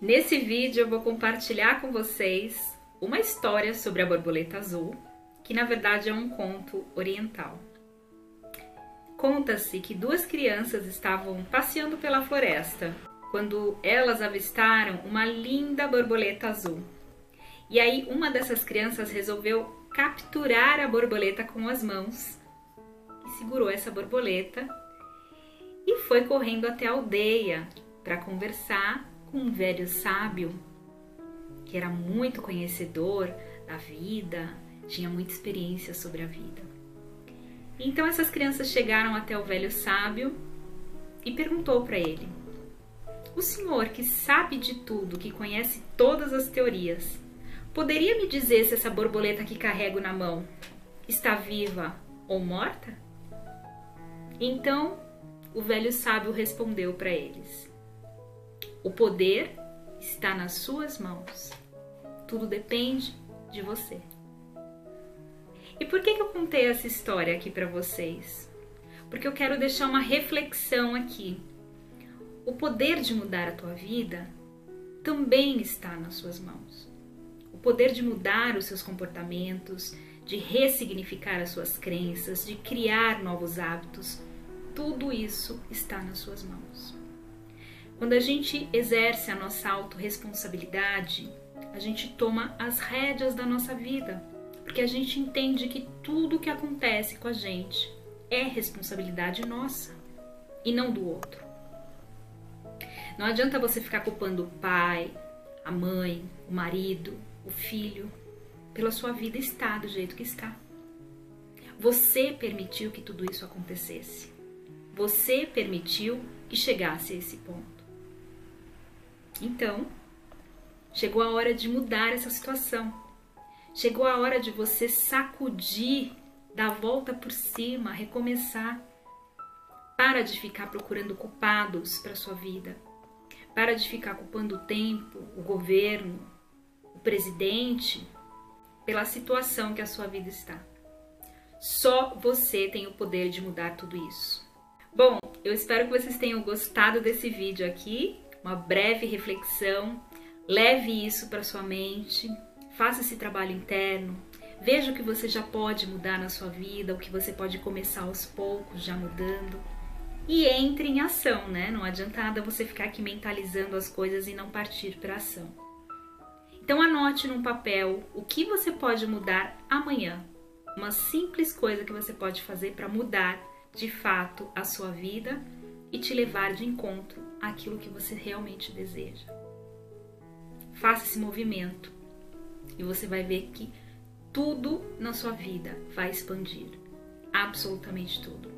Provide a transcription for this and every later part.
Nesse vídeo eu vou compartilhar com vocês uma história sobre a borboleta azul, que na verdade é um conto oriental. Conta-se que duas crianças estavam passeando pela floresta quando elas avistaram uma linda borboleta azul. E aí uma dessas crianças resolveu capturar a borboleta com as mãos e segurou essa borboleta e foi correndo até a aldeia para conversar um velho sábio que era muito conhecedor da vida, tinha muita experiência sobre a vida. Então essas crianças chegaram até o velho sábio e perguntou para ele: O senhor que sabe de tudo, que conhece todas as teorias, poderia me dizer se essa borboleta que carrego na mão está viva ou morta? Então o velho sábio respondeu para eles: o poder está nas suas mãos. Tudo depende de você. E por que, que eu contei essa história aqui para vocês? Porque eu quero deixar uma reflexão aqui. O poder de mudar a tua vida também está nas suas mãos. O poder de mudar os seus comportamentos, de ressignificar as suas crenças, de criar novos hábitos, tudo isso está nas suas mãos. Quando a gente exerce a nossa autorresponsabilidade, a gente toma as rédeas da nossa vida, porque a gente entende que tudo que acontece com a gente é responsabilidade nossa e não do outro. Não adianta você ficar culpando o pai, a mãe, o marido, o filho, pela sua vida estar do jeito que está. Você permitiu que tudo isso acontecesse. Você permitiu que chegasse a esse ponto. Então, chegou a hora de mudar essa situação. Chegou a hora de você sacudir, dar a volta por cima, recomeçar. Para de ficar procurando culpados para sua vida. Para de ficar culpando o tempo, o governo, o presidente pela situação que a sua vida está. Só você tem o poder de mudar tudo isso. Bom, eu espero que vocês tenham gostado desse vídeo aqui uma breve reflexão, leve isso para sua mente, faça esse trabalho interno, veja o que você já pode mudar na sua vida, o que você pode começar aos poucos já mudando e entre em ação, né? Não adianta nada você ficar aqui mentalizando as coisas e não partir para ação. Então anote num papel o que você pode mudar amanhã. Uma simples coisa que você pode fazer para mudar de fato a sua vida e te levar de encontro àquilo que você realmente deseja. Faça esse movimento e você vai ver que tudo na sua vida vai expandir. Absolutamente tudo.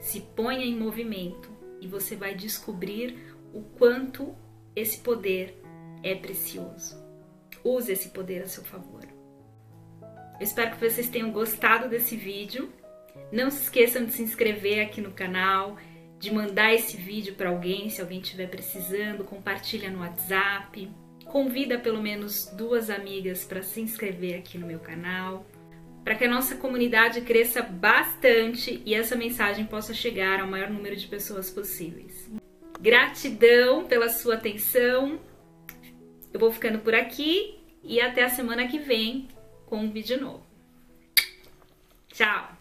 Se ponha em movimento e você vai descobrir o quanto esse poder é precioso. Use esse poder a seu favor. Eu espero que vocês tenham gostado desse vídeo. Não se esqueçam de se inscrever aqui no canal, de mandar esse vídeo para alguém, se alguém estiver precisando, compartilha no WhatsApp, convida pelo menos duas amigas para se inscrever aqui no meu canal, para que a nossa comunidade cresça bastante e essa mensagem possa chegar ao maior número de pessoas possíveis. Gratidão pela sua atenção. Eu vou ficando por aqui e até a semana que vem com um vídeo novo. Tchau!